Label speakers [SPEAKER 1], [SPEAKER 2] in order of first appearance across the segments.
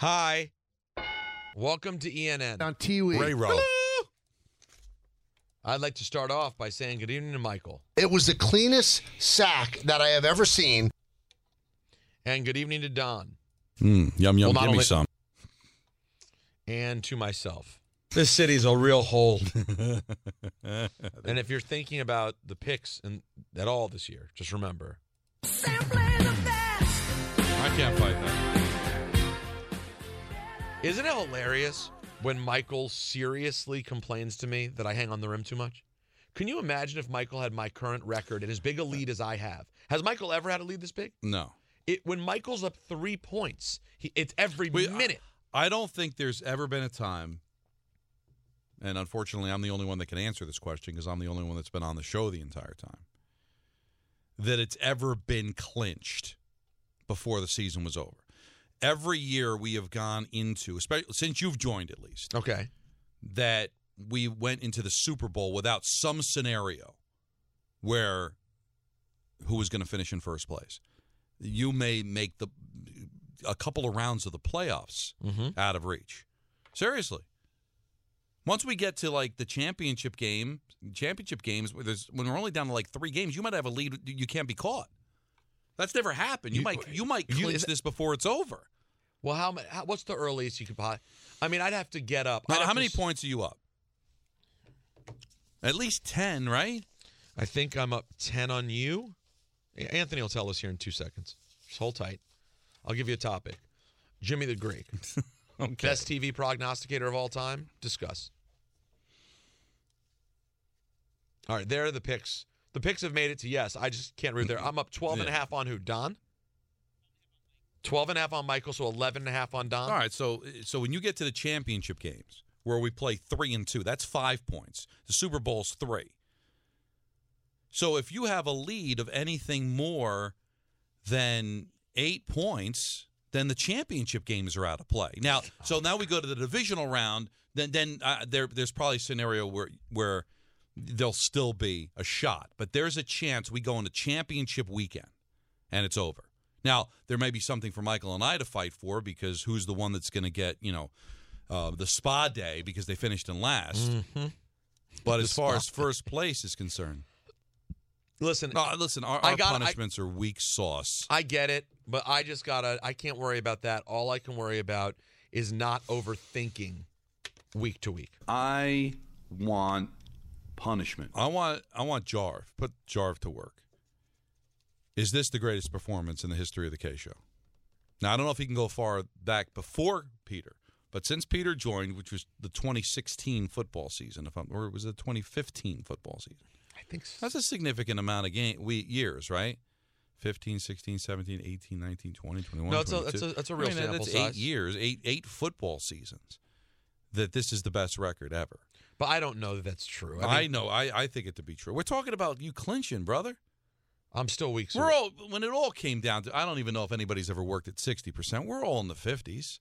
[SPEAKER 1] Hi. Welcome to ENN.
[SPEAKER 2] On Tiwi.
[SPEAKER 1] Ray Rowe. Hello. I'd like to start off by saying good evening to Michael.
[SPEAKER 2] It was the cleanest sack that I have ever seen.
[SPEAKER 1] And good evening to Don.
[SPEAKER 3] Mm, yum yum.
[SPEAKER 1] Well, not
[SPEAKER 3] Give me some.
[SPEAKER 1] And to myself. This city's a real hole. and if you're thinking about the picks and at all this year, just remember.
[SPEAKER 3] I can't fight that.
[SPEAKER 1] Isn't it hilarious when Michael seriously complains to me that I hang on the rim too much? Can you imagine if Michael had my current record and as big a lead as I have? Has Michael ever had a lead this big?
[SPEAKER 3] No.
[SPEAKER 1] It when Michael's up three points, he, it's every
[SPEAKER 3] We-
[SPEAKER 1] minute.
[SPEAKER 3] I don't think there's ever been a time, and unfortunately, I'm the only one that can answer this question because I'm the only one that's been on the show the entire time, that it's ever been clinched before the season was over. Every year we have gone into, especially since you've joined at least,
[SPEAKER 1] Okay.
[SPEAKER 3] that we went into the Super Bowl without some scenario where who was going to finish in first place. You may make the a couple of rounds of the playoffs
[SPEAKER 1] Mhm.
[SPEAKER 3] out of reach. Seriously. Once we get to like the championship game, championship games where there's when we're only down to like 3 games, you might have a lead you can't be caught. That's never happened. You,
[SPEAKER 1] You-
[SPEAKER 3] might you might
[SPEAKER 1] you-
[SPEAKER 3] clinch
[SPEAKER 1] is-
[SPEAKER 3] this before it's over.
[SPEAKER 1] Well, how, how what's the earliest you could buy? I mean, I'd have to get up.
[SPEAKER 3] Now, how many
[SPEAKER 1] s-
[SPEAKER 3] points are you up? At least 10, right?
[SPEAKER 1] I think I'm up 10 on you. Anthony will tell us here in two seconds. Just hold tight. I'll give you a topic. Jimmy the Greek.
[SPEAKER 3] Okay.
[SPEAKER 1] Best TV prognosticator of all time? Discuss. All right, there are the picks. The picks have made it to yes. I just can't read there. I'm up 12 and a half on who? Don? 12 and a half on Michael, so 11 and a half on Don.
[SPEAKER 3] All right, so so when you get to the championship games where we play three and two, that's five points. The Super Bowl's three. So if you have a lead of anything more than eight points, then the championship games are out of play. Now, so now we go to the divisional round. Then then uh, there there's probably a scenario where where there'll still be a shot, but there's a chance we go into championship weekend and it's over. Now, there may be something for Michael and I to fight for because who's the one that's going to get, you know, uh, the spa day because they finished in last. But
[SPEAKER 1] The
[SPEAKER 3] as far as first place is concerned,
[SPEAKER 1] Listen,
[SPEAKER 3] no, listen, our,
[SPEAKER 1] I
[SPEAKER 3] our
[SPEAKER 1] got- I-
[SPEAKER 3] punishments are weak sauce.
[SPEAKER 1] I get it, but I just gotta. I can't worry about that. All I can worry about is not overthinking week to week.
[SPEAKER 4] I want punishment.
[SPEAKER 3] I want I want Jarv. Put Jarv to work. Is this the greatest performance in the history of the K show? Now I don't know if he can go far back before Peter, but since Peter joined, which was the 2016 football season, if I'm or it was the 2015 football season.
[SPEAKER 1] I think so.
[SPEAKER 3] That's a significant amount of game we years, right? 15, 16, 17, 18, 19, 20, 21,
[SPEAKER 1] No, it's a-
[SPEAKER 3] 22.
[SPEAKER 1] that's a- that's a real
[SPEAKER 3] I mean,
[SPEAKER 1] sample
[SPEAKER 3] that's
[SPEAKER 1] size.
[SPEAKER 3] eight years, eight eight football seasons. That this is the best record ever.
[SPEAKER 1] But I don't know that that's true.
[SPEAKER 3] I,
[SPEAKER 1] I,
[SPEAKER 3] know. I, I think it to be true. We're talking about you clinching, brother.
[SPEAKER 1] I'm still weeks.
[SPEAKER 3] We're
[SPEAKER 1] away.
[SPEAKER 3] all when it all came down to. I don't even know if anybody's ever worked at sixty percent. We're all in the fifties.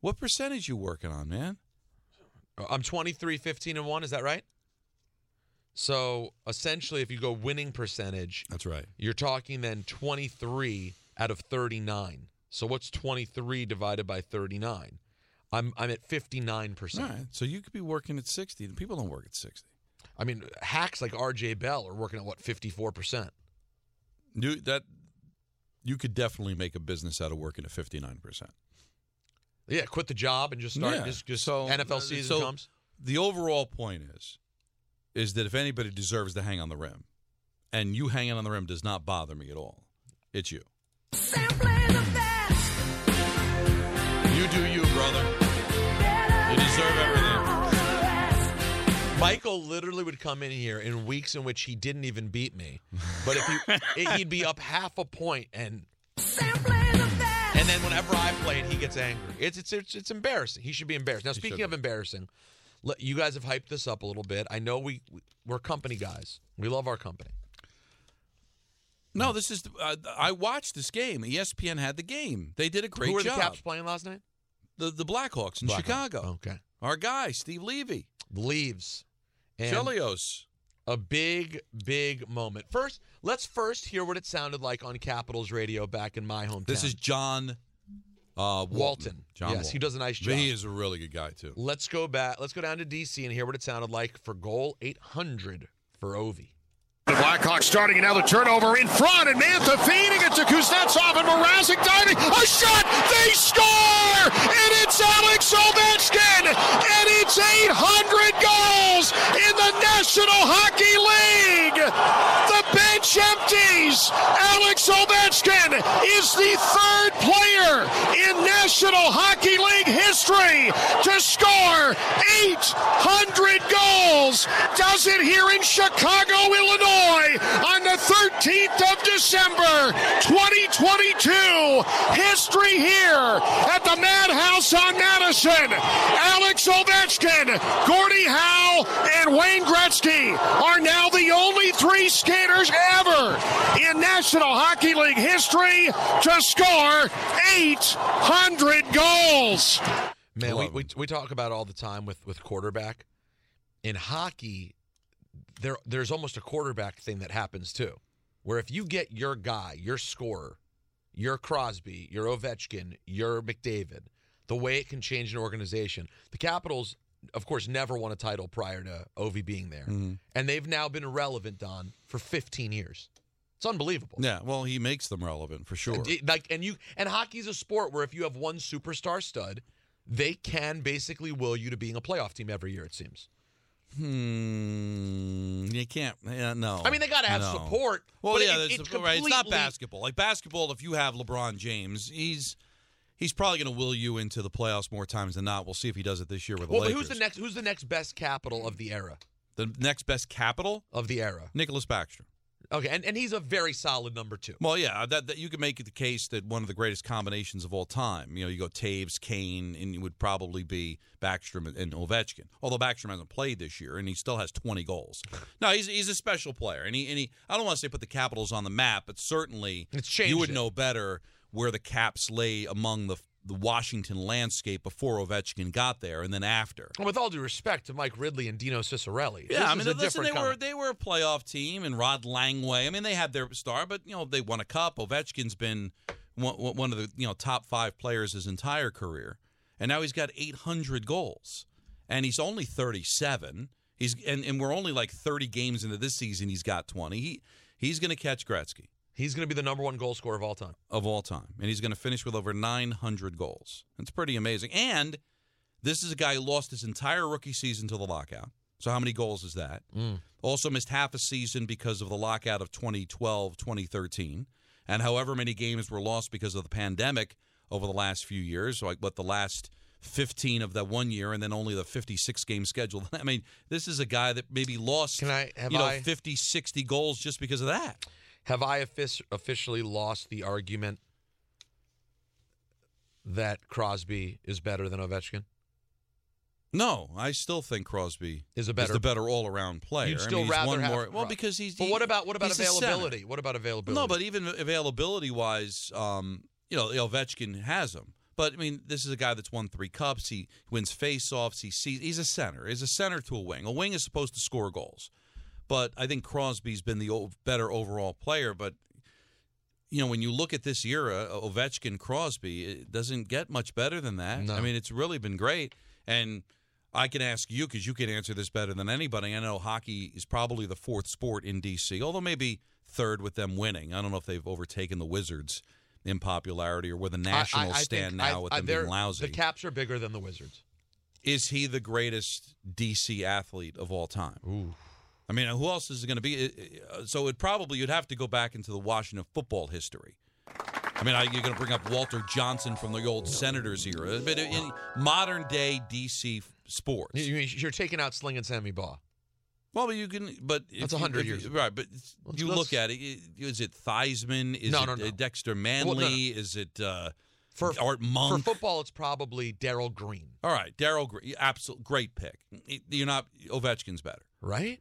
[SPEAKER 3] What percentage you working on, man?
[SPEAKER 1] Uh, I'm 23, 15, and one. Is that right? So essentially, if you go winning percentage,
[SPEAKER 3] That's right.
[SPEAKER 1] you're talking then 23 out of 39. So what's 23 divided by 39? I'm I'm at 59%.
[SPEAKER 3] right. So you could be working at sixty. The People don't work at sixty.
[SPEAKER 1] I mean, hacks like R.J. Bell are working at what 54 percent.
[SPEAKER 3] Dude, that you could definitely make a business out of working at 59%.
[SPEAKER 1] Yeah, quit the job and just start.
[SPEAKER 3] Yeah.
[SPEAKER 1] Just, just
[SPEAKER 3] So,
[SPEAKER 1] NFL
[SPEAKER 3] uh,
[SPEAKER 1] season
[SPEAKER 3] so
[SPEAKER 1] comes.
[SPEAKER 3] The overall point is, is that if anybody deserves to hang on the rim, and you hanging on the rim does not bother me at all, it's you. You
[SPEAKER 1] Michael literally would come in here in weeks in which he didn't even beat me, but if he, he'd be up half a point and. And then whenever I played, he gets angry. It's it's it's, it's embarrassing. He should be embarrassed. Now, speaking of embarrassing, you guys have hyped this up a little bit. I know we we're company guys. We love our company.
[SPEAKER 3] No, this is. Uh, I watched this game. ESPN had the game. They did a great
[SPEAKER 1] Who were
[SPEAKER 3] job.
[SPEAKER 1] the Caps playing last night?
[SPEAKER 3] The the Blackhawks in
[SPEAKER 1] Blackhawks.
[SPEAKER 3] Chicago.
[SPEAKER 1] Okay.
[SPEAKER 3] Our guy Steve Levy,
[SPEAKER 1] Leaves. And
[SPEAKER 3] Chelios.
[SPEAKER 1] a big, big moment. First, let's first hear what it sounded like on Capitals radio back in my hometown.
[SPEAKER 3] This is John uh, Walton.
[SPEAKER 1] Walton.
[SPEAKER 3] John
[SPEAKER 1] yes,
[SPEAKER 3] Walton.
[SPEAKER 1] he does a nice job.
[SPEAKER 3] He is a really good guy too.
[SPEAKER 1] Let's go back. Let's go down to DC and hear what it sounded like for goal 800 for Ovi.
[SPEAKER 5] The Blackhawks starting another turnover in front, and Mantha feeding it to Kuznetsov and Mrazek diving. A shot! They score! And it's Alex Ovechkin! And it's 800 goals in the National Hockey League! The bench empties! Alex Ovechkin is the third player in National Hockey League history to score 800 goals! Does it here in Chicago, Illinois on the 13th of December, 2022. History here at the Madhouse on Madison. Alex Ovechkin, Gordie Howe, and Wayne Gretzky are now the only three skaters ever in National Hockey League history to score 800 goals.
[SPEAKER 1] Man, we, we um, we talk about all the time with with quarterback. In hockey, there there's almost a quarterback thing that happens too, where if you get your guy, your scorer, your Crosby, your Ovechkin, your McDavid, the way it can change an organization. The Capitals, of course, never won a title prior to Ovi being there, mm-hmm. and they've now been relevant, Don, for 15 years. It's unbelievable.
[SPEAKER 3] Yeah, well, he makes them relevant for sure.
[SPEAKER 1] And Like and you and hockey's a sport where if you have one superstar stud, they can basically will you to being a playoff team every year. It seems.
[SPEAKER 3] Hmm, you can't. Yeah, no.
[SPEAKER 1] I mean, they got to have
[SPEAKER 3] No.
[SPEAKER 1] support.
[SPEAKER 3] Well,
[SPEAKER 1] but
[SPEAKER 3] yeah,
[SPEAKER 1] it, it
[SPEAKER 3] right. It's not basketball. Like basketball, if you have LeBron James, he's he's probably going to will you into the playoffs more times than not. We'll see if he does it this year with the
[SPEAKER 1] Well, but
[SPEAKER 3] Lakers.
[SPEAKER 1] who's the next? Who's the next best capital of the era?
[SPEAKER 3] The next best capital
[SPEAKER 1] of the era.
[SPEAKER 3] Nicklas Backstrom.
[SPEAKER 1] Okay, and, and he's a very solid number two.
[SPEAKER 3] Well, yeah, that, that you could make the case that one of the greatest combinations of all time. You know, you go Toews, Kane, and it would probably be Backstrom and, and Ovechkin. Although Backstrom hasn't played this year, and he still has 20 goals. no, he's he's a special player, and he and he. I don't want to say put the Capitals on the map, but certainly
[SPEAKER 1] It's changed
[SPEAKER 3] you would
[SPEAKER 1] it.
[SPEAKER 3] know better where the Caps lay among the the Washington landscape before Ovechkin got there, and then after.
[SPEAKER 1] With all due respect to Mike Ridley and Dino Ciccarelli,
[SPEAKER 3] Yeah, I mean,
[SPEAKER 1] a
[SPEAKER 3] listen, they
[SPEAKER 1] kind
[SPEAKER 3] were they were a playoff team, and Rod Langway. I mean, they had their star, but you know they won a cup. Ovechkin's been one, one of the you know top five players his entire career, and now he's got 800 goals, and he's only 37. He's and, and we're only like 30 games into this season. He's got 20. He he's going to catch Gretzky
[SPEAKER 1] He's going to be the number one goal scorer of all time.
[SPEAKER 3] of all time, and he's going to finish with over 900 goals. It's pretty amazing. And this is a guy who lost his entire rookie season to the lockout. So how many goals is that? Mm. Also missed half a season because of the lockout of 2012, 2013, and however many games were lost because of the pandemic over the last few years, like what the last 15 of that one year and then only the 56 game schedule. I mean, this is a guy that maybe lost
[SPEAKER 1] Can I- have
[SPEAKER 3] you know
[SPEAKER 1] I-
[SPEAKER 3] 50, 60 goals just because of that.
[SPEAKER 1] Have I officially lost the argument that Crosby is better than Ovechkin?
[SPEAKER 3] No, I still think Crosby
[SPEAKER 1] Is a better-
[SPEAKER 3] the better all around player.
[SPEAKER 1] You'd
[SPEAKER 3] I
[SPEAKER 1] still
[SPEAKER 3] mean,
[SPEAKER 1] rather
[SPEAKER 3] one
[SPEAKER 1] have
[SPEAKER 3] more. Well, because he's.
[SPEAKER 1] But
[SPEAKER 3] he-
[SPEAKER 1] what about what about
[SPEAKER 3] he's a center.
[SPEAKER 1] availability? What about availability?
[SPEAKER 3] No, but even availability wise, um, you know, Ovechkin has him. But I mean, this is a guy that's won three cups. He wins face-offs. He sees he's a center. He's a center to a wing. A wing is supposed to score goals, but I think Crosby's been the better overall player. But you know, when you look at this era, Ovechkin, Crosby, it doesn't get much better than that.
[SPEAKER 1] No.
[SPEAKER 3] I mean, it's really been great. And I can ask you because you can answer this better than anybody. I know hockey is probably the fourth sport in DC, although maybe third with them winning. I don't know if they've overtaken the Wizards in popularity or where the Nationals
[SPEAKER 1] I, I
[SPEAKER 3] stand now
[SPEAKER 1] I,
[SPEAKER 3] with
[SPEAKER 1] I,
[SPEAKER 3] them being lousy.
[SPEAKER 1] The Caps are bigger than the Wizards.
[SPEAKER 3] is he the greatest DC athlete of all time?
[SPEAKER 1] Ooh.
[SPEAKER 3] I mean, who else is it going to be? So it probably you'd have to go back into the Washington football history. I mean, I, you're going to bring up Walter Johnson from the old Senators era, but in modern day DC sports,
[SPEAKER 1] You- you- You're taking out Sling and Sammy Baugh.
[SPEAKER 3] well, but you can, but
[SPEAKER 1] That's
[SPEAKER 3] you-
[SPEAKER 1] 100 years
[SPEAKER 3] right? But
[SPEAKER 1] Let's-
[SPEAKER 3] you look at it. Is it Theismann? Is
[SPEAKER 1] No,
[SPEAKER 3] it
[SPEAKER 1] no, no.
[SPEAKER 3] uh, Dexter
[SPEAKER 1] Well,
[SPEAKER 3] Manley?
[SPEAKER 1] no.
[SPEAKER 3] Is it uh,
[SPEAKER 1] For
[SPEAKER 3] Art Monk?
[SPEAKER 1] For football, it's probably Darrell Green,
[SPEAKER 3] All right, Darrell, Gr- absolute great pick. You're not Ovechkin's better.
[SPEAKER 1] right?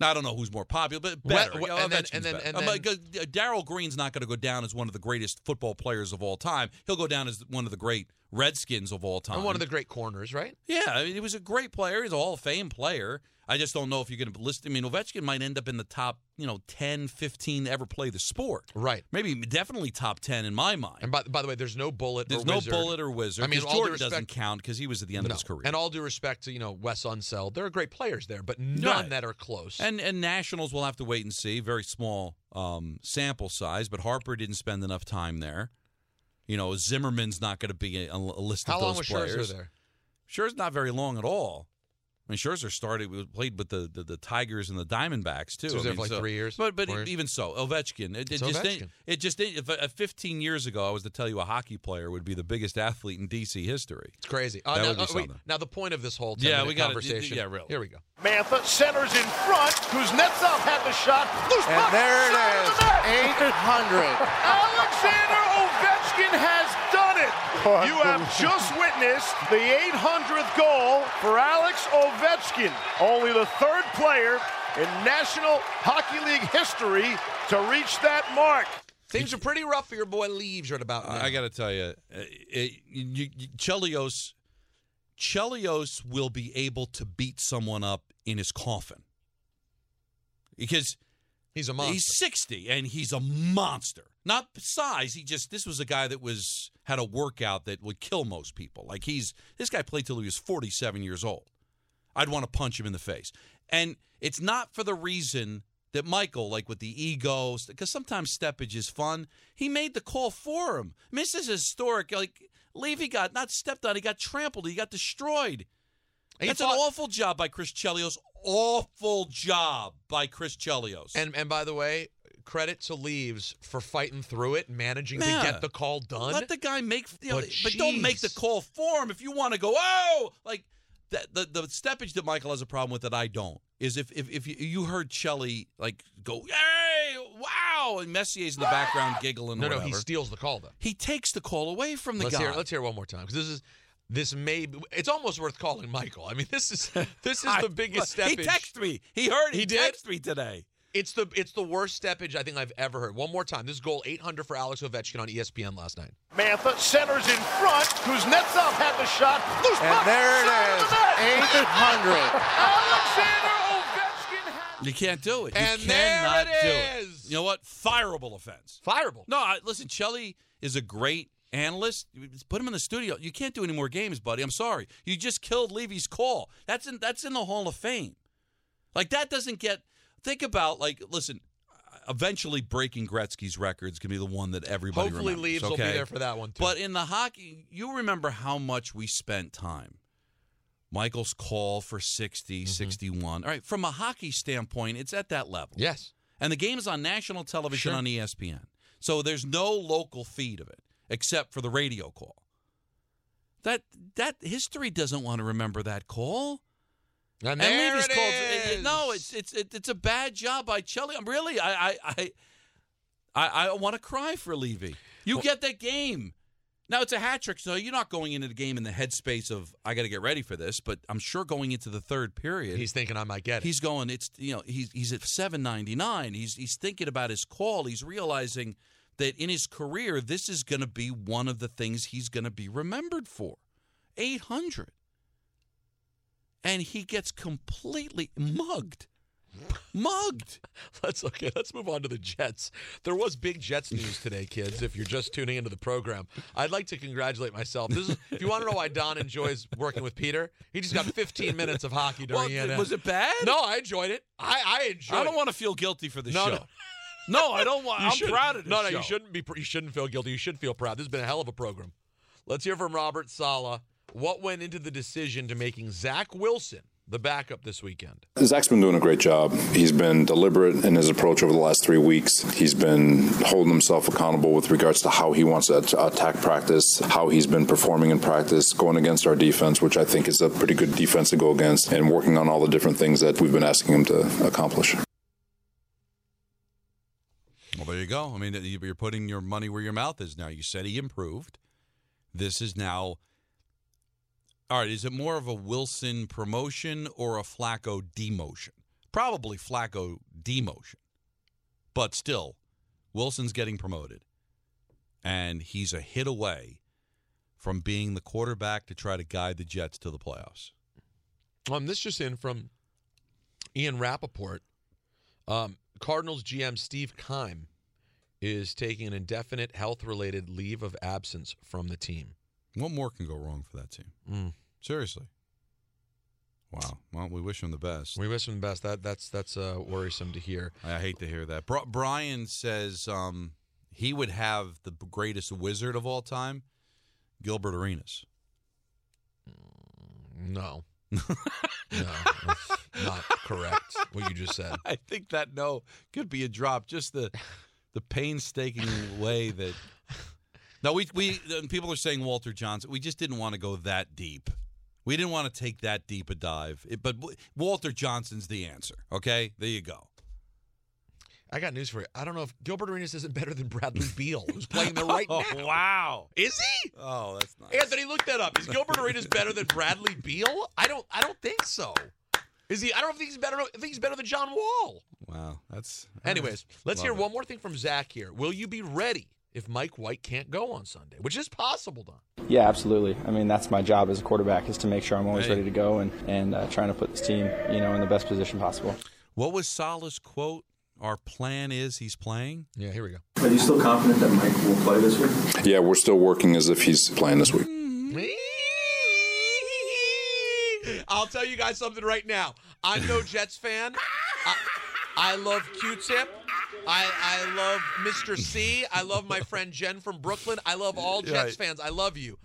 [SPEAKER 3] Now, I don't know who's more popular, but better.
[SPEAKER 1] well,
[SPEAKER 3] You know,
[SPEAKER 1] and then- and then-
[SPEAKER 3] better.
[SPEAKER 1] and then-
[SPEAKER 3] because, uh, Darrell Green's not going to go down as one of the greatest football players of all time. He'll go down as one of the great Redskins of all time.
[SPEAKER 1] And one of the great corners, right?
[SPEAKER 3] yeah, I mean, he was a great player. He's a Hall of Fame player. I just don't know if you're going to list. I mean, Ovechkin might end up in the top, you know, 10, 15 to ever play the sport.
[SPEAKER 1] Right.
[SPEAKER 3] Maybe definitely top 10 in my mind.
[SPEAKER 1] And by, by the way, there's no bullet.
[SPEAKER 3] There's
[SPEAKER 1] or
[SPEAKER 3] no
[SPEAKER 1] wizard.
[SPEAKER 3] bullet or wizard.
[SPEAKER 1] I mean,
[SPEAKER 3] 'cause
[SPEAKER 1] all due
[SPEAKER 3] Jordan doesn't count because he was at the end
[SPEAKER 1] No.
[SPEAKER 3] of his career.
[SPEAKER 1] And all due respect to you know Wes Unseld, there are great players there, but none
[SPEAKER 3] Right.
[SPEAKER 1] that are close.
[SPEAKER 3] And and Nationals will have to wait and see. Very small um, sample size, but Harper didn't spend enough time there. You know, Zimmerman's not going to be a, a list
[SPEAKER 1] how
[SPEAKER 3] of
[SPEAKER 1] long
[SPEAKER 3] those
[SPEAKER 1] was
[SPEAKER 3] players.
[SPEAKER 1] Scherzer there?
[SPEAKER 3] Scherzer's not very long at all. I mean, Scherzer started played with the, the, the Tigers and the Diamondbacks too.
[SPEAKER 1] So he was
[SPEAKER 3] I mean,
[SPEAKER 1] for like
[SPEAKER 3] so-
[SPEAKER 1] three years,
[SPEAKER 3] But but
[SPEAKER 1] four years?
[SPEAKER 3] even so, Ovechkin. It, it just
[SPEAKER 1] Ovechkin.
[SPEAKER 3] didn't- it just didn't- if, uh, 15 years ago I was to tell you a hockey player would be the biggest athlete in DC history.
[SPEAKER 1] It's crazy. Uh,
[SPEAKER 3] That
[SPEAKER 1] now,
[SPEAKER 3] would be
[SPEAKER 1] uh, wait,
[SPEAKER 3] something.
[SPEAKER 1] now the point of this whole
[SPEAKER 3] Yeah, we gotta-
[SPEAKER 1] conversation.
[SPEAKER 3] yeah, really.
[SPEAKER 1] Here we go.
[SPEAKER 5] Mantha centers in front. Kuznetsov had the shot. Loose
[SPEAKER 6] And
[SPEAKER 5] puck.
[SPEAKER 6] there it
[SPEAKER 5] Center
[SPEAKER 6] is.
[SPEAKER 5] Eight
[SPEAKER 6] hundred.
[SPEAKER 5] Alexander Ovechkin has done it. You have just witnessed the 800th goal for Alex Ovechkin, only the third player in National Hockey League history to reach that mark.
[SPEAKER 1] Things are pretty rough for your boy Leaves right about now.
[SPEAKER 3] I got to tell you, uh, it, you, you, Chelios, Chelios will be able to beat someone up in his coffin because
[SPEAKER 1] he's a monster.
[SPEAKER 3] He's sixty and he's a monster. Not size. He just this was a guy that was had a workout that would kill most people. Like he's this guy played till he was forty seven years old. I'd want to punch him in the face, and it's not for the reason that Michael, like with the ego, because sometimes steppage is fun. He made the call for him. I mean, this is historic. Like Levy got not stepped on, he got trampled, he got destroyed.
[SPEAKER 1] Fought-
[SPEAKER 3] an awful job by Chris Chelios. Awful job by Chris Chelios.
[SPEAKER 1] And and by the way, credit to Leaves for fighting through it, and managing
[SPEAKER 3] Yeah.
[SPEAKER 1] to get the call done.
[SPEAKER 3] Let the guy make, you know,
[SPEAKER 1] But
[SPEAKER 3] but, don't make the call for him if you want to go. Oh, like the, the the steppage that Michael has a problem with that I don't is if if, if you, you heard Chelly like go hey wow and Messier's in the background ah! giggling.
[SPEAKER 1] no,
[SPEAKER 3] or
[SPEAKER 1] no, he steals the call though.
[SPEAKER 3] He takes the call away from the
[SPEAKER 1] let's
[SPEAKER 3] guy.
[SPEAKER 1] hear let's hear it one more time because this is this may be, it's almost worth calling Michael. I mean, this is this is
[SPEAKER 3] I-
[SPEAKER 1] the biggest
[SPEAKER 3] look,
[SPEAKER 1] steppage.
[SPEAKER 3] He texted me. He heard. He,
[SPEAKER 1] He did?
[SPEAKER 3] texted me today.
[SPEAKER 1] It's the it's the worst steppage I think I've ever heard. One more time. This goal 800 for Alex Ovechkin on ESPN last night.
[SPEAKER 5] Mantha centers in front. Kuznetsov had the shot. Loose
[SPEAKER 6] And
[SPEAKER 5] puck.
[SPEAKER 6] there it
[SPEAKER 5] side of
[SPEAKER 6] is.
[SPEAKER 5] the net.
[SPEAKER 6] 800.
[SPEAKER 5] Alexander Ovechkin has
[SPEAKER 3] You can't do it. You
[SPEAKER 1] And there
[SPEAKER 3] cannot
[SPEAKER 1] it
[SPEAKER 3] do
[SPEAKER 1] is.
[SPEAKER 3] it. You know what? Fireable offense.
[SPEAKER 1] Fireable.
[SPEAKER 3] No, I, listen, Chelly is a great analyst. Put him in the studio. You can't do any more games, buddy. I'm sorry. You just killed Levy's call. That's in that's in the Hall of Fame. Like that doesn't get. Think about like listen. Uh, eventually, breaking Gretzky's records can be the one that everybody
[SPEAKER 1] Hopefully
[SPEAKER 3] remembers,
[SPEAKER 1] Leaves will be there for that one too.
[SPEAKER 3] But in the hockey, you remember how much we spent time. Michael's call for 60, mm-hmm. 61. All right, from a hockey standpoint, it's at that level.
[SPEAKER 1] yes.
[SPEAKER 3] And the game is on national television
[SPEAKER 1] Sure.
[SPEAKER 3] on ESPN. So there's no local feed of it except for the radio call. That that history doesn't want to remember that call.
[SPEAKER 1] And,
[SPEAKER 3] And
[SPEAKER 1] there it
[SPEAKER 3] called- eh, eh,
[SPEAKER 1] is.
[SPEAKER 3] no, it's it's it, it's a bad job by Chelly. I'm really I I I I, I want to cry for Levy. You get that game. Now it's a hat trick, so you're not going into the game in the headspace of I got to get ready for this. But I'm sure going into the third period,
[SPEAKER 1] He's thinking I might get it.
[SPEAKER 3] He's going. It's you know he's he's at seven ninety nine. He's he's thinking about his call. He's realizing that in his career this is going to be one of the things he's going to be remembered for. Eight hundred, and he gets completely mugged. Mugged.
[SPEAKER 1] Let's okay. Let's move on to the Jets. There was big Jets news today, kids. If you're just tuning into the program, I'd like to congratulate myself. This is if you want to know why Don enjoys working with Peter. He just got 15 minutes of hockey during
[SPEAKER 3] Well,
[SPEAKER 1] ENN.
[SPEAKER 3] was it bad?
[SPEAKER 1] No, I enjoyed it. I I enjoyed. It.
[SPEAKER 3] I don't
[SPEAKER 1] it.
[SPEAKER 3] want to feel guilty for the
[SPEAKER 1] No,
[SPEAKER 3] show.
[SPEAKER 1] no.
[SPEAKER 3] No, I don't want.
[SPEAKER 1] You
[SPEAKER 3] I'm
[SPEAKER 1] shouldn't.
[SPEAKER 3] proud of this
[SPEAKER 1] No, no,
[SPEAKER 3] show.
[SPEAKER 1] you shouldn't be. You shouldn't feel guilty. You should feel proud. This has been a hell of a program. Let's hear from Robert Saleh. What went into the decision to making Zach Wilson the backup this weekend?
[SPEAKER 6] Zach's been doing a great job. He's been deliberate in his approach over the last three weeks. He's been holding himself accountable with regards to how he wants to attack practice, how he's been performing in practice, going against our defense, which I think is a pretty good defense to go against, and working on all the different things that we've been asking him to accomplish.
[SPEAKER 3] Well, there you go. I mean, you're putting your money where your mouth is now. You said he improved. This is now. All right, is it more of a Wilson promotion or a Flacco demotion? Probably Flacco demotion. But still, Wilson's getting promoted. And he's a hit away from being the quarterback to try to guide the Jets to the playoffs.
[SPEAKER 1] Um, this just in from Ian Rapoport. Um, Cardinals GM Steve Keim is taking an indefinite health-related leave of absence from the team.
[SPEAKER 3] What more can go wrong for that team?
[SPEAKER 1] Mm.
[SPEAKER 3] Seriously. Wow. Well, we wish him the best.
[SPEAKER 1] We wish him the best. That that's that's uh, worrisome to hear.
[SPEAKER 3] I hate to hear that. Bri- Brian says um, he would have the greatest wizard of all time, Gilbert Arenas.
[SPEAKER 1] No, no, that's not correct. What you just said.
[SPEAKER 3] I think that no could be a drop. Just the the painstaking way that. No, we we people are saying Walter Johnson. We just didn't want to go that deep. We didn't want to take that deep a dive. It- but Walter Johnson's the answer. Okay, there you go.
[SPEAKER 1] I got news for you. I don't know if Gilbert Arenas isn't better than Bradley Beal, who's playing there right now.
[SPEAKER 3] Oh, wow.
[SPEAKER 1] Is he?
[SPEAKER 3] Oh, that's nice.
[SPEAKER 1] Anthony, look that up. Is Gilbert Arenas better than Bradley Beal? I don't. I don't think so. Is he? I don't know if he's better. I think he's better than John Wall.
[SPEAKER 3] Wow, that's.
[SPEAKER 1] Anyways, let's
[SPEAKER 3] Love
[SPEAKER 1] hear
[SPEAKER 3] it.
[SPEAKER 1] one more thing from Zach here. Will you be ready if Mike White can't go on Sunday, which is possible, Don?
[SPEAKER 7] Yeah, absolutely. I mean, that's my job as a quarterback is to make sure I'm always
[SPEAKER 3] Hey.
[SPEAKER 7] ready to go and and uh, trying to put this team, you know, in the best position possible.
[SPEAKER 3] What was Saleh's quote? Our plan is he's playing.
[SPEAKER 1] Yeah, here we go.
[SPEAKER 8] Are you still confident that Mike will play this week?
[SPEAKER 6] Yeah, we're still working as if he's playing this week.
[SPEAKER 1] I'll tell you guys something right now. I'm no Jets fan. I, I love Q-Tip. I, I love Mr. C. I love my friend Jen from Brooklyn. I love all Jets
[SPEAKER 3] Right.
[SPEAKER 1] fans. I love you.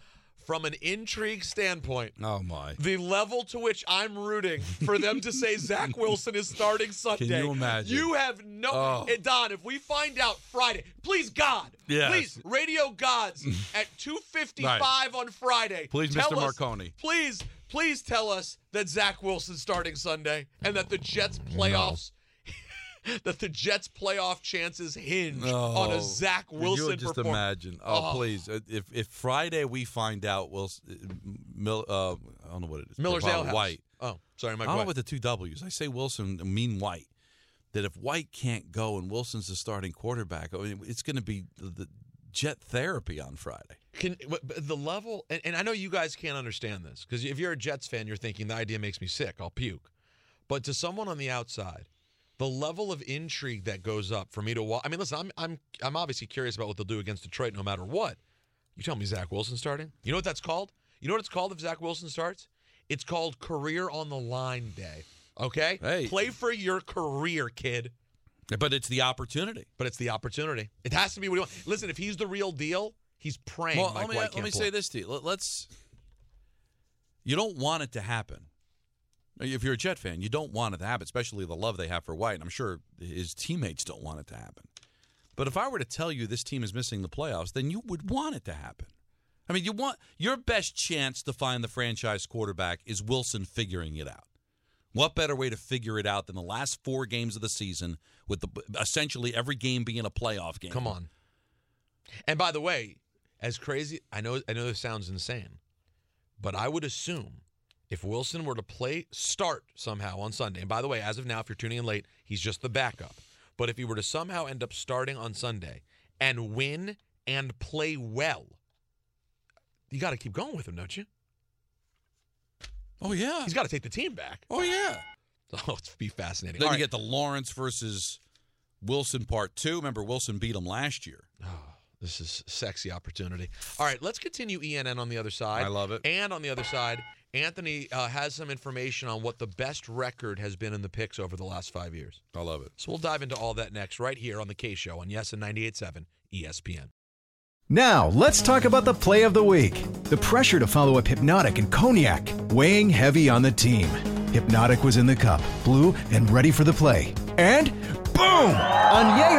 [SPEAKER 1] From an intrigue standpoint,
[SPEAKER 3] Oh my!
[SPEAKER 1] the level to which I'm rooting for them to say Zach Wilson is starting Sunday.
[SPEAKER 3] Can you imagine?
[SPEAKER 1] You have no.
[SPEAKER 3] Oh.
[SPEAKER 1] Eh, Don, if we find out Friday, please God,
[SPEAKER 3] Yes.
[SPEAKER 1] please radio gods at 2:55 on Friday.
[SPEAKER 3] Please, Mr.
[SPEAKER 1] us-
[SPEAKER 3] Marconi.
[SPEAKER 1] Please, please tell us that Zach Wilson's starting Sunday and that the Jets playoffs. That the Jets' playoff chances hinge on a
[SPEAKER 3] Oh,
[SPEAKER 1] Zach Wilson
[SPEAKER 3] You would
[SPEAKER 1] just
[SPEAKER 3] imagine. Oh, please! Uh, If if Friday we find out, Wilson, Mil, uh, I don't know what it is.
[SPEAKER 1] Miller's Ale
[SPEAKER 3] White.
[SPEAKER 1] Oh, sorry,
[SPEAKER 3] I
[SPEAKER 1] Mike
[SPEAKER 3] know
[SPEAKER 1] White.
[SPEAKER 3] with the two W's. I say Wilson, I mean White. That if White can't go and Wilson's the starting quarterback, I mean, it's going to be the, the jet therapy on Friday.
[SPEAKER 1] Can the level, and, and I know you guys can't understand this because if you're a Jets fan, you're thinking the idea makes me sick. I'll puke. But to someone on the outside, the level of intrigue that goes up for me to watch. I mean, listen, I'm I'm I'm obviously curious about what they'll do against Detroit, no matter what. You tell me Zach Wilson starting. You know what that's called? You know what it's called if Zach Wilson starts? It's called career on the line day. Okay,
[SPEAKER 3] Hey.
[SPEAKER 1] play for your career, kid.
[SPEAKER 3] But it's the opportunity.
[SPEAKER 1] But it's the opportunity. It has to be what you want. Listen, if he's the real deal, he's praying.
[SPEAKER 3] Well,
[SPEAKER 1] Mike
[SPEAKER 3] let me,
[SPEAKER 1] White
[SPEAKER 3] let me say this to you. Let- Let's. You don't want it to happen. If you're a Jet fan, you don't want it to happen, especially the love they have for White. And I'm sure his teammates don't want it to happen. But if I were to tell you this team is missing the playoffs, then you would want it to happen. I mean, you want your best chance to find the franchise quarterback is Wilson figuring it out. What better way to figure it out than the last four games of the season, with the essentially every game being a playoff game?
[SPEAKER 1] Come on. And by the way, as crazy, I know I know this sounds insane, but I would assume if Wilson were to play start somehow on Sunday, and by the way, as of now, if you're tuning in late, he's just the backup. But if he were to somehow end up starting on Sunday and win and play well, you got to keep going with him, don't you?
[SPEAKER 3] Oh yeah,
[SPEAKER 1] He's got to take the team back.
[SPEAKER 3] Oh yeah.
[SPEAKER 1] Oh, it's be fascinating.
[SPEAKER 3] Then
[SPEAKER 1] All
[SPEAKER 3] you
[SPEAKER 1] right.
[SPEAKER 3] get the Lawrence versus Wilson part two. Remember, Wilson beat him last year. Oh.
[SPEAKER 1] This is a sexy opportunity. All right, let's continue ENN on the other side.
[SPEAKER 3] I love it.
[SPEAKER 1] And on the other side, Anthony uh, has some information on what the best record has been in the picks over the last five years.
[SPEAKER 3] I love it.
[SPEAKER 1] So we'll dive into all that next, right here on the K Show on Yes and 98.7 ESPN.
[SPEAKER 9] Now, let's talk about the play of the week. The pressure to follow up Hypnotic and Cognac, weighing heavy on the team. Hypnotic was in the cup, blue, and ready for the play. And boom! On Añejo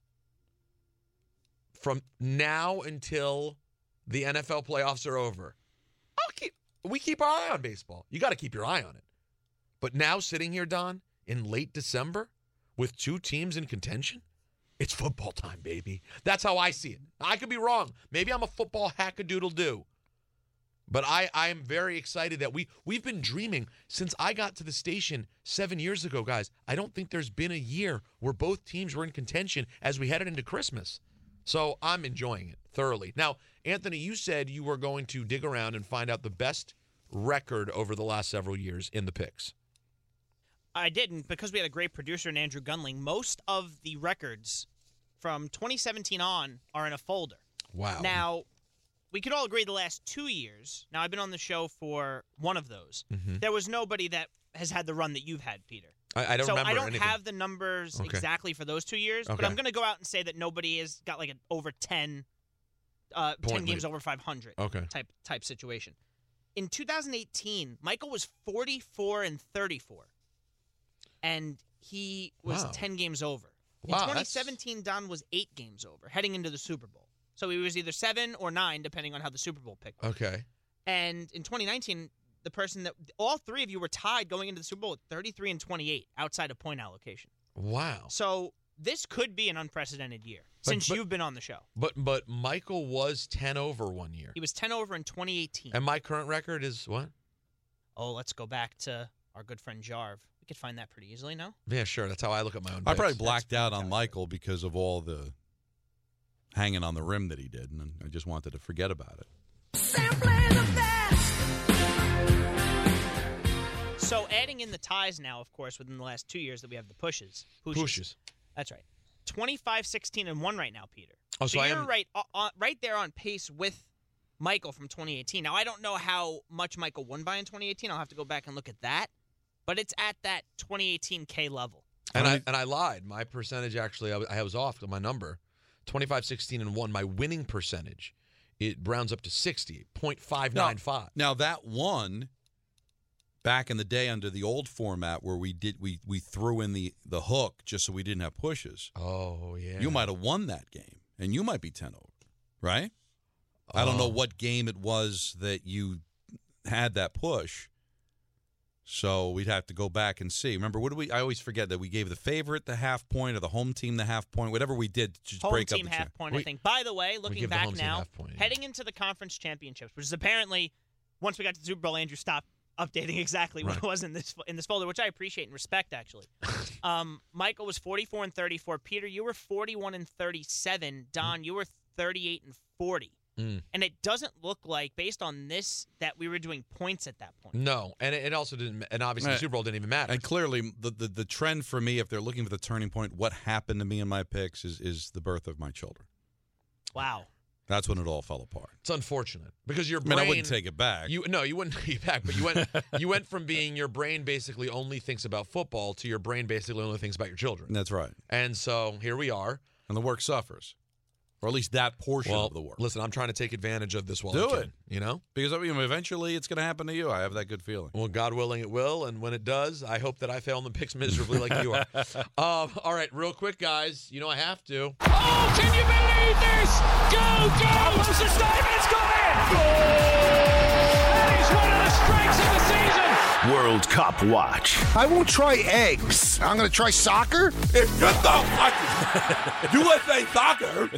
[SPEAKER 1] from now until the NFL playoffs are over, keep we keep our eye on baseball. You got to keep your eye on it. But now sitting here, Don, in late December with two teams in contention, it's football time, baby. That's how I see it. I could be wrong. Maybe I'm a football hackadoodle do. But I, I am very excited that we we've been dreaming since I got to the station seven years ago, guys. I don't think there's been a year where both teams were in contention as we headed into Christmas. So I'm enjoying it thoroughly. Now, Anthony, you said you were going to dig around and find out the best record over the last several years in the picks.
[SPEAKER 10] I didn't because we had a great producer in Andrew Gunling. Most of the records from 2017 on are in a folder.
[SPEAKER 1] Wow.
[SPEAKER 10] Now, we could all agree the last two years. Now, I've been on the show for one of those.
[SPEAKER 1] Mhm.
[SPEAKER 10] There was nobody that has had the run that you've had, Peter.
[SPEAKER 1] I, I don't
[SPEAKER 10] so
[SPEAKER 1] remember
[SPEAKER 10] I don't
[SPEAKER 1] anything.
[SPEAKER 10] have the numbers
[SPEAKER 1] Okay.
[SPEAKER 10] exactly for those two years, but I'm going to go out and say that nobody has got like an over 10, uh, 10 games over 500
[SPEAKER 1] Okay.
[SPEAKER 10] type type situation. In 2018, Michael was 44 and 34, and he was
[SPEAKER 1] Wow.
[SPEAKER 10] 10 games over. In
[SPEAKER 1] Wow, that's-
[SPEAKER 10] 2017, Don was eight games over, heading into the Super Bowl. So he was either seven or nine, depending on how the Super Bowl picked.
[SPEAKER 1] Okay.
[SPEAKER 10] And in 2019, the person that all three of you were tied going into the Super Bowl at 33 and 28 outside of point allocation.
[SPEAKER 1] Wow.
[SPEAKER 10] So this could be an unprecedented year
[SPEAKER 1] But-
[SPEAKER 10] since
[SPEAKER 1] but-
[SPEAKER 10] you've been on the show.
[SPEAKER 1] But but Michael was 10 over one year.
[SPEAKER 10] He was 10 over in 2018.
[SPEAKER 1] And my current record is what?
[SPEAKER 10] Oh, let's go back to our good friend Jarv. We could find that pretty easily, no?
[SPEAKER 1] Yeah, sure. That's how I look at my own
[SPEAKER 3] I probably
[SPEAKER 1] picks.
[SPEAKER 3] blacked out on Michael because of all the hanging on the rim that he did, and I just wanted to forget about it.
[SPEAKER 10] So adding in the ties now, of course, within the last two years that we have the pushes. Pushes.
[SPEAKER 1] Pushes.
[SPEAKER 10] That's right. 25, 16, and 1 right now, Peter.
[SPEAKER 1] Oh, so I
[SPEAKER 10] you're
[SPEAKER 1] am-
[SPEAKER 10] right, uh, uh, right there on pace with Michael from 2018. Now, I don't know how much Michael won by in 2018. I'll have to go back and look at that. But it's at that 2018 K level.
[SPEAKER 1] And I and I lied. My percentage actually I was, I was off my number. 25 16 and 1 my winning percentage it rounds up to 60 0.595.
[SPEAKER 3] Now that one back in the day under the old format where we did we we threw in the the hook just so we didn't have pushes.
[SPEAKER 1] Oh yeah.
[SPEAKER 3] You might have won that game and you might be 10 over, right? I don't know
[SPEAKER 1] Oh.
[SPEAKER 3] what game it was that you had that push. So we'd have to go back and see. Remember, what do we? I always forget that we gave the favorite the half point or the home team the half point, whatever we did to just
[SPEAKER 10] Home
[SPEAKER 3] break
[SPEAKER 10] team
[SPEAKER 3] up the
[SPEAKER 10] half
[SPEAKER 3] champ.
[SPEAKER 10] point, I think. By the way, looking back now,
[SPEAKER 1] point, yeah.
[SPEAKER 10] heading into the conference championships, which is apparently once we got to the Super Bowl, Andrew stopped updating exactly what
[SPEAKER 1] Right.
[SPEAKER 10] it was in this in this folder, which I appreciate and respect actually. um, Michael was 44 and 34. Peter, you were 41 and 37. Don, you were 38 and 40.
[SPEAKER 1] Mm.
[SPEAKER 10] And it doesn't look like, based on this, that we were doing points at that point.
[SPEAKER 1] No, and it, it also didn't and obviously the Super Bowl didn't even matter.
[SPEAKER 3] And clearly, the, the the trend for me, if they're looking for the turning point, what happened to me in my picks is is the birth of my children.
[SPEAKER 10] Wow.
[SPEAKER 3] That's when it all fell apart.
[SPEAKER 1] It's unfortunate because your
[SPEAKER 3] I
[SPEAKER 1] brain
[SPEAKER 3] mean, I wouldn't take it back.
[SPEAKER 1] You no, you wouldn't take it back, but you went you went from being your brain basically only thinks about football to your brain basically only thinks about your children.
[SPEAKER 3] That's right.
[SPEAKER 1] And so here we are.
[SPEAKER 3] And the work suffers, or at least that portion
[SPEAKER 1] Well,
[SPEAKER 3] of the work.
[SPEAKER 1] listen, I'm trying to take advantage of this while
[SPEAKER 3] Do
[SPEAKER 1] I can,
[SPEAKER 3] it.
[SPEAKER 1] You know,
[SPEAKER 3] because I mean, eventually it's going to happen to you. I have that good feeling.
[SPEAKER 1] well, God willing, it will. And when it does, I hope that I fail in the picks miserably like you are. um, all right, real quick, guys. You know I have to.
[SPEAKER 5] Oh, can you believe this? Go, go! Almost the stadium, it's gone in! That is one of the strikes of the season.
[SPEAKER 11] World Cup Watch.
[SPEAKER 2] I won't try eggs. I'm going to try soccer.
[SPEAKER 12] If you don't like USA soccer,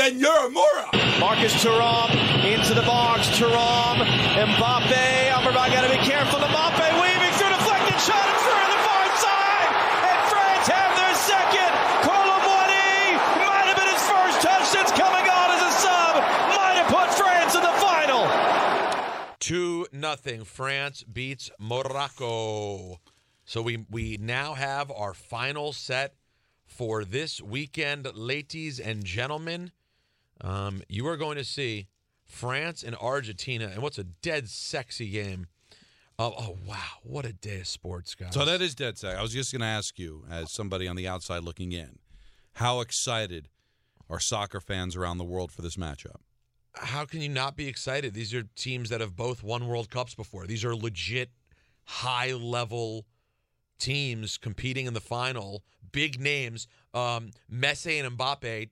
[SPEAKER 12] then you're a moron.
[SPEAKER 13] Marcus Thuram into the box. Thuram, Mbappe. Amrabat got to be careful. Mbappe weaving through deflected shot and through the far side. And France have their second. Kolo Muani might have been his first touch since coming on as a sub. Might have put France in the final.
[SPEAKER 1] Two nothing. France beats Morocco. So we we now have our final set for this weekend, ladies and gentlemen. Um, you are going to see France and Argentina, and what's a dead sexy game. Oh, oh wow, what a day of sports, guys!
[SPEAKER 3] So that is dead sexy. I was just going to ask you, as somebody on the outside looking in, how excited are soccer fans around the world for this matchup?
[SPEAKER 1] how can you not be excited? These are teams that have both won World Cups before. These are legit high level teams competing in the final. Big names. Um, Messi and Mbappe,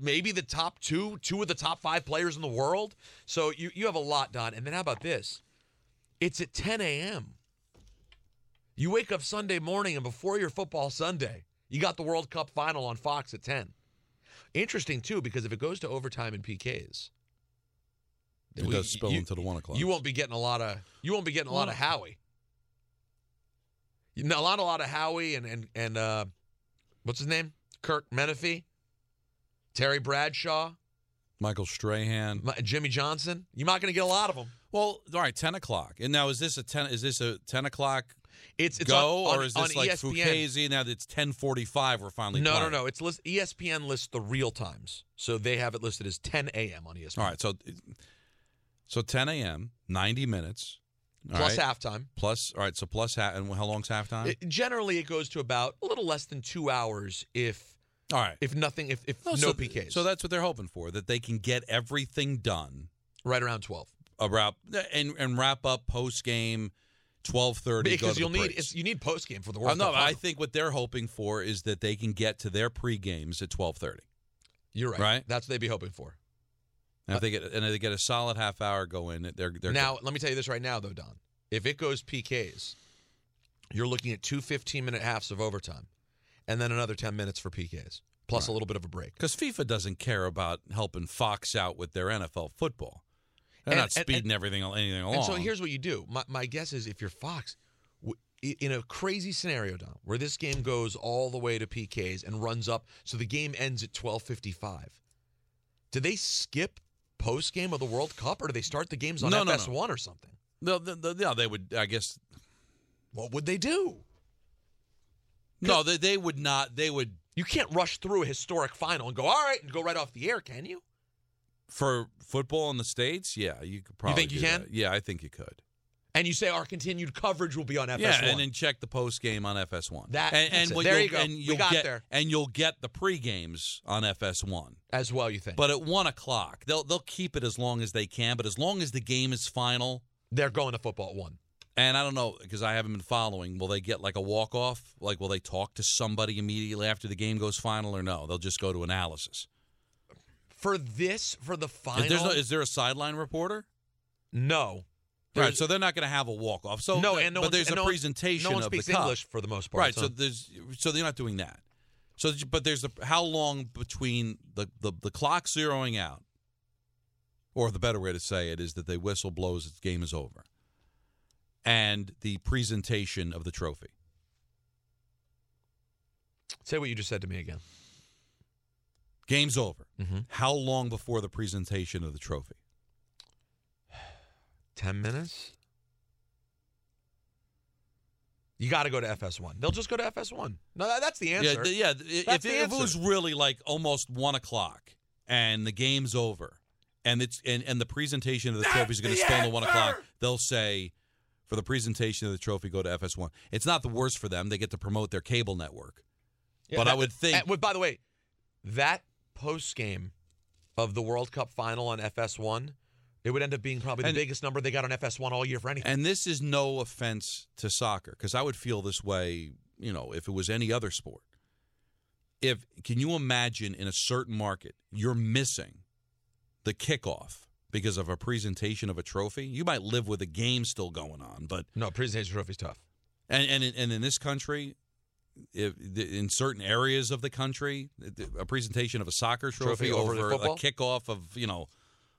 [SPEAKER 1] maybe the top two, two of the top five players in the world. So you, you have a lot done. And then how about this? It's at 10 a.m. You wake up Sunday morning and before your football Sunday, you got the World Cup final on Fox at 10. Interesting too, because if it goes to overtime and PKs,
[SPEAKER 3] It
[SPEAKER 1] we-
[SPEAKER 3] does spill
[SPEAKER 1] you-
[SPEAKER 3] into the one o'clock.
[SPEAKER 1] You won't be getting a lot of you won't be getting a lot of Howie. You know, a lot a lot of Howie and and and uh, what's his name? Curt Menefee, Terry Bradshaw,
[SPEAKER 3] Michael Strahan,
[SPEAKER 1] Jimmy Johnson. You're not going to get a lot of them.
[SPEAKER 3] Well, all right, ten o'clock. And now is this a ten? Is this a ten o'clock?
[SPEAKER 1] It's it's
[SPEAKER 3] go
[SPEAKER 1] on,
[SPEAKER 3] or is this like
[SPEAKER 1] ESPN.
[SPEAKER 3] Fugazi? Now that it's ten forty-five. We're finally
[SPEAKER 1] No, no,
[SPEAKER 3] playing.
[SPEAKER 1] no. It's list, ESPN lists the real times, so they have it listed as 10 a.m. on ESPN.
[SPEAKER 3] All right, so so ten a.m. ninety minutes
[SPEAKER 1] Plus
[SPEAKER 3] right?
[SPEAKER 1] halftime.
[SPEAKER 3] Plus, all right. So plus half, and how long's halftime?
[SPEAKER 1] It- generally, it goes to about a little less than two hours if
[SPEAKER 3] all right.
[SPEAKER 1] if nothing if, if
[SPEAKER 3] Oh,
[SPEAKER 1] no
[SPEAKER 3] so,
[SPEAKER 1] PKs.
[SPEAKER 3] So that's what they're hoping for. That they can get everything done
[SPEAKER 1] right around 12.
[SPEAKER 3] around and and wrap up post game. Twelve thirty.
[SPEAKER 1] Because you'll need you need post game for the World
[SPEAKER 3] Uh, no, I think what they're hoping for is that they can get to their pre games at twelve thirty.
[SPEAKER 1] You're right.
[SPEAKER 3] Right?
[SPEAKER 1] That's what they'd be hoping for.
[SPEAKER 3] And if they get and if they get a solid half hour go in, they're they're
[SPEAKER 1] now, let me tell you this right now, though, Don. If it goes PKs, you're looking at two 15 minute halves of overtime and then another 10 minutes for PKs, plus a little bit of a break.
[SPEAKER 3] because FIFA doesn't care about helping Fox out with their NFL football. They're
[SPEAKER 1] And-
[SPEAKER 3] not
[SPEAKER 1] and-
[SPEAKER 3] speeding everything anything along.
[SPEAKER 1] And so here's what you do. My, my guess is if you're Fox, in a crazy scenario, Don, where this game goes all the way to PKs and runs up, so the game ends at 12:55. Do they skip post game of the World Cup, or do they start the games on
[SPEAKER 3] No, no, no.
[SPEAKER 1] FS1 or something?
[SPEAKER 3] no, the, the, yeah, they would. I guess
[SPEAKER 1] What would they do?
[SPEAKER 3] No, they, they would not. They would
[SPEAKER 1] You can't rush through a historic final and go, all right, and go right off the air, can you?
[SPEAKER 3] for football in the states. Yeah, you could probably.
[SPEAKER 1] You think you can?
[SPEAKER 3] that. Yeah, I think you could.
[SPEAKER 1] And you say our continued coverage will be on FS1.
[SPEAKER 3] Yeah, and then check the post game on FS1.
[SPEAKER 1] That-
[SPEAKER 3] and, and what
[SPEAKER 1] There
[SPEAKER 3] you'll-
[SPEAKER 1] go.
[SPEAKER 3] And
[SPEAKER 1] We
[SPEAKER 3] you'll
[SPEAKER 1] got
[SPEAKER 3] get,
[SPEAKER 1] there.
[SPEAKER 3] And you'll get the pre games on FS1.
[SPEAKER 1] as well, you think?
[SPEAKER 3] But at one o'clock, they'll they'll keep it as long as they can. But as long as the game is final,
[SPEAKER 1] they're going to football at one.
[SPEAKER 3] And I don't know because I haven't been following. Will they get like a walk off? Like, will they talk to somebody immediately after the game goes final, or no? They'll just go to analysis.
[SPEAKER 1] For this, for the final,
[SPEAKER 3] Is, there's no, is there a sideline reporter?
[SPEAKER 1] no.
[SPEAKER 3] Right, so they're not going to have a walk off. So
[SPEAKER 1] no, and no
[SPEAKER 3] but there's a
[SPEAKER 1] no one-
[SPEAKER 3] presentation
[SPEAKER 1] No one
[SPEAKER 3] of
[SPEAKER 1] speaks. English for the most part.
[SPEAKER 3] Right. So there's so they're not doing that. So but there's a how long between the, the the clock zeroing out, or the better way to say it is that the whistle blows, the game is over, and the presentation of the trophy.
[SPEAKER 1] say what you just said to me again.
[SPEAKER 3] Game's over.
[SPEAKER 1] Mhm.
[SPEAKER 3] How long before the presentation of the trophy?
[SPEAKER 1] Ten minutes. You got to go to FS1. They'll just go to FS1. No, that- that's the answer.
[SPEAKER 3] Yeah, yeah.
[SPEAKER 1] That's
[SPEAKER 3] if, if it was really like almost one o'clock and the game's over, and it's and, and the presentation of the trophy is going to spill to one o'clock, they'll say for the presentation of the trophy go to FS1. It's not the worst for them; they get to promote their cable network.
[SPEAKER 1] Yeah,
[SPEAKER 3] but
[SPEAKER 1] that-
[SPEAKER 3] I would think
[SPEAKER 1] and- by the way, that post game of the World Cup final on FS1, it would end up being probably the
[SPEAKER 3] And-
[SPEAKER 1] biggest number they got on FS1 all year for anything.
[SPEAKER 3] And this is no offense to soccer, because I would feel this way, you know, if it was any other sport. If can you imagine in a certain market you're missing the kickoff because of a presentation of a trophy. You might live with a game still going on, but
[SPEAKER 1] no presentation trophy's tough.
[SPEAKER 3] And and in, and in this country, if, in certain areas of the country, a presentation of a soccer trophy,
[SPEAKER 1] Trophy over the
[SPEAKER 3] over a kickoff of you know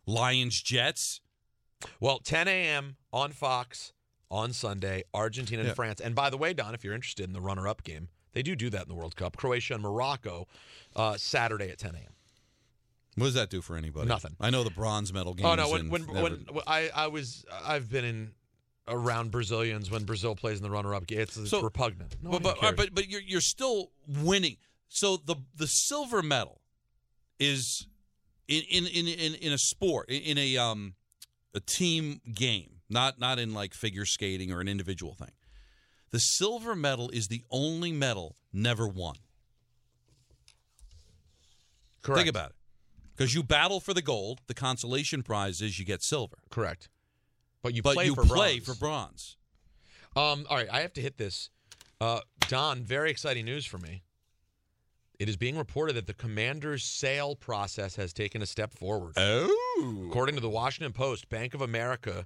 [SPEAKER 3] Lions Jets.
[SPEAKER 1] Well, 10 a.m. on Fox on Sunday, Argentina and
[SPEAKER 3] Yeah.
[SPEAKER 1] France. And by the way, Don, if you're interested in the runner-up game, they do do that in the World Cup. Croatia and Morocco, uh, Saturday at 10 a.m.
[SPEAKER 3] What does that do for anybody?
[SPEAKER 1] Nothing.
[SPEAKER 3] I know the bronze medal games.
[SPEAKER 1] Oh no, when when,
[SPEAKER 3] never-
[SPEAKER 1] when I I was I've been in around Brazilians when Brazil plays in the runner-up game. It's,
[SPEAKER 3] So-
[SPEAKER 1] repugnant. No
[SPEAKER 3] but but, but but you're you're still winning. So the the silver medal is in in in in, in a sport in, in a um a team game, not not in like figure skating or an individual thing. The silver medal is the only medal never won.
[SPEAKER 1] Correct.
[SPEAKER 3] Think about it. Because you battle for the gold, the consolation prize is you get silver.
[SPEAKER 1] Correct. But you
[SPEAKER 3] but
[SPEAKER 1] play
[SPEAKER 3] you
[SPEAKER 1] for
[SPEAKER 3] play
[SPEAKER 1] bronze.
[SPEAKER 3] for bronze.
[SPEAKER 1] Um, all right, I have to hit this. Uh, Don, very exciting news for me. It is being reported that the commander's sale process has taken a step forward.
[SPEAKER 3] Oh.
[SPEAKER 1] According to the Washington Post, Bank of America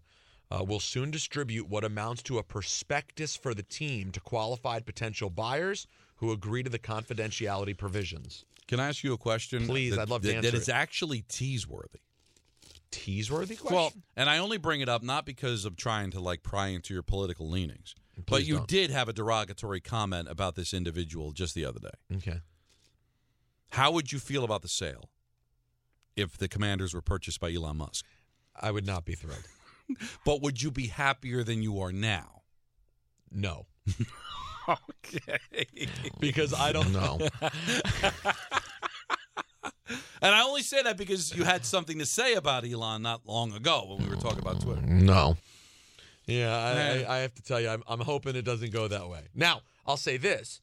[SPEAKER 1] uh, will soon distribute what amounts to a prospectus for the team to qualified potential buyers who agree to the confidentiality provisions.
[SPEAKER 3] Can I ask you a question?
[SPEAKER 1] Please,
[SPEAKER 3] that-
[SPEAKER 1] I'd love to
[SPEAKER 3] that-
[SPEAKER 1] answer
[SPEAKER 3] That is actually teaseworthy.
[SPEAKER 1] Teaseworthy question?
[SPEAKER 3] Well, and I only bring it up not because of trying to like pry into your political leanings, but you
[SPEAKER 1] don't.
[SPEAKER 3] did have a derogatory comment about this individual just the other day.
[SPEAKER 1] okay.
[SPEAKER 3] How would you feel about the sale if the commanders were purchased by Elon Musk?
[SPEAKER 1] I would not be thrilled.
[SPEAKER 3] But would you be happier than you are now?
[SPEAKER 1] No.
[SPEAKER 3] okay.
[SPEAKER 1] Because I don't know.
[SPEAKER 3] And I only say that because you had something to say about Elon not long ago when we were talking about Twitter.
[SPEAKER 1] No. Yeah, I, I, I have to tell you, I'm, I'm hoping it doesn't go that way. Now, I'll say this: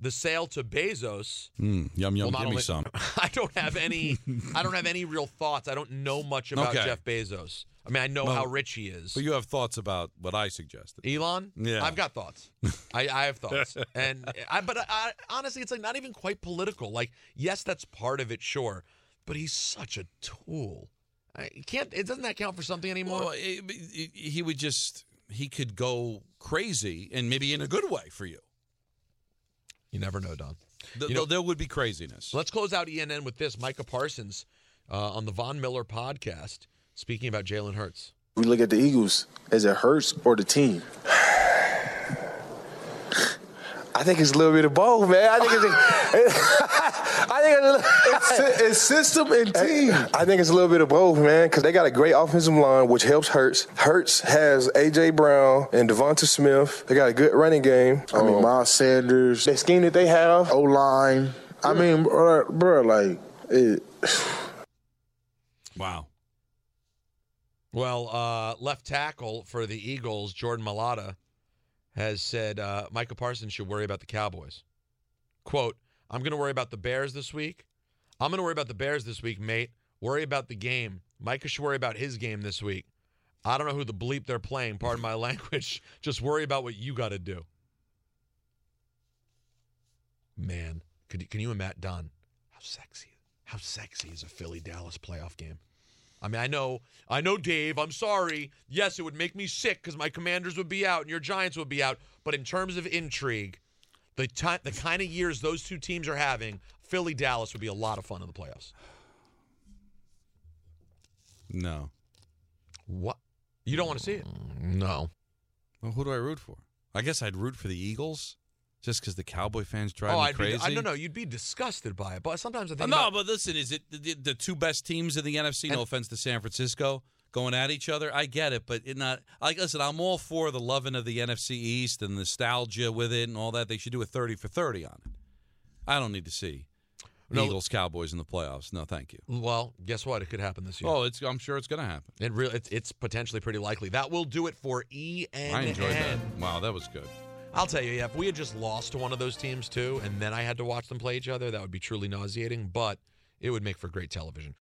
[SPEAKER 1] the sale to Bezos.
[SPEAKER 3] Mm, yum yum.
[SPEAKER 1] well,
[SPEAKER 3] give me some.
[SPEAKER 1] I don't have any. I don't have any real thoughts. I don't know much about
[SPEAKER 3] Okay.
[SPEAKER 1] Jeff Bezos. I mean, I know
[SPEAKER 3] Well,
[SPEAKER 1] how rich he is.
[SPEAKER 3] But you have thoughts about what I suggested.
[SPEAKER 1] Elon,
[SPEAKER 3] Yeah.
[SPEAKER 1] I've got thoughts. I, I have thoughts, and I, but I, honestly, it's like not even quite political. Like, yes, that's part of it, sure, but he's such a tool. I can't. It doesn't that count for something anymore?
[SPEAKER 3] Well, it- it- he would just he could go crazy and maybe in a good way for you.
[SPEAKER 1] You never know, Don.
[SPEAKER 3] Th-
[SPEAKER 1] You know-
[SPEAKER 3] there would be craziness.
[SPEAKER 1] Let's close out ENN with this. Micah Parsons uh, on the Von Miller podcast speaking about Jalen Hurts.
[SPEAKER 14] We look at the Eagles as it hurts or the team. I think it's a little bit of both, man. I think it's. I think it's,
[SPEAKER 15] It's, it's system and team.
[SPEAKER 14] I think it's a little bit of both, man, because they got a great offensive line, which helps Hurts. Hurts has A.J. Brown and Devonta Smith. They got a good running game.
[SPEAKER 15] I mean, Miles Sanders,
[SPEAKER 14] the scheme that they have.
[SPEAKER 15] O line. I mean, bro, bro like, it,
[SPEAKER 3] Wow.
[SPEAKER 1] Well, uh, left tackle for the Eagles, Jordan Mailata, has said uh, Micah Parsons should worry about the Cowboys. Quote, I'm going to worry about the Bears this week. I'm going to worry about the Bears this week, mate. Worry about the game. Micah should worry about his game this week. I don't know who the bleep they're playing. Pardon my language. Just worry about what you got to do. Man, could you, can you imagine, Don, how sexy, how sexy is a Philly Dallas playoff game? I mean, I know, I know, Dave. I'm sorry. Yes, it would make me sick because my Commanders would be out and your Giants would be out. But in terms of intrigue, the time, the kind of years those two teams are having, Philly Dallas would be a lot of fun in the playoffs.
[SPEAKER 3] No.
[SPEAKER 1] What? You don't want to see it? No.
[SPEAKER 3] Well, who do I root for? I guess I'd root for the Eagles, just because the Cowboy fans drive
[SPEAKER 1] oh,
[SPEAKER 3] me
[SPEAKER 1] I'd
[SPEAKER 3] crazy.
[SPEAKER 1] be. I, no, no, you'd be disgusted by it. But sometimes I think.
[SPEAKER 3] Oh, no,
[SPEAKER 1] about-
[SPEAKER 3] but listen, is it the, the two best teams in the NFC? no offense to San Francisco going at each other. I get it, but it not. Like, listen, I'm all for the loving of the NFC East and nostalgia with it and all that. They should do a thirty for thirty on it. I don't need to see
[SPEAKER 1] No.
[SPEAKER 3] Eagles Cowboys in the playoffs. No, thank you.
[SPEAKER 1] Well, guess what? It could happen this year.
[SPEAKER 3] Oh, it's. I'm sure it's going to happen.
[SPEAKER 1] It really, it's, it's potentially pretty likely. That will do it for ENN.
[SPEAKER 3] I enjoyed that. Wow, that was good.
[SPEAKER 1] I'll tell you, yeah, if we had just lost to one of those teams too, and then I had to watch them play each other, that would be truly nauseating. But it would make for great television.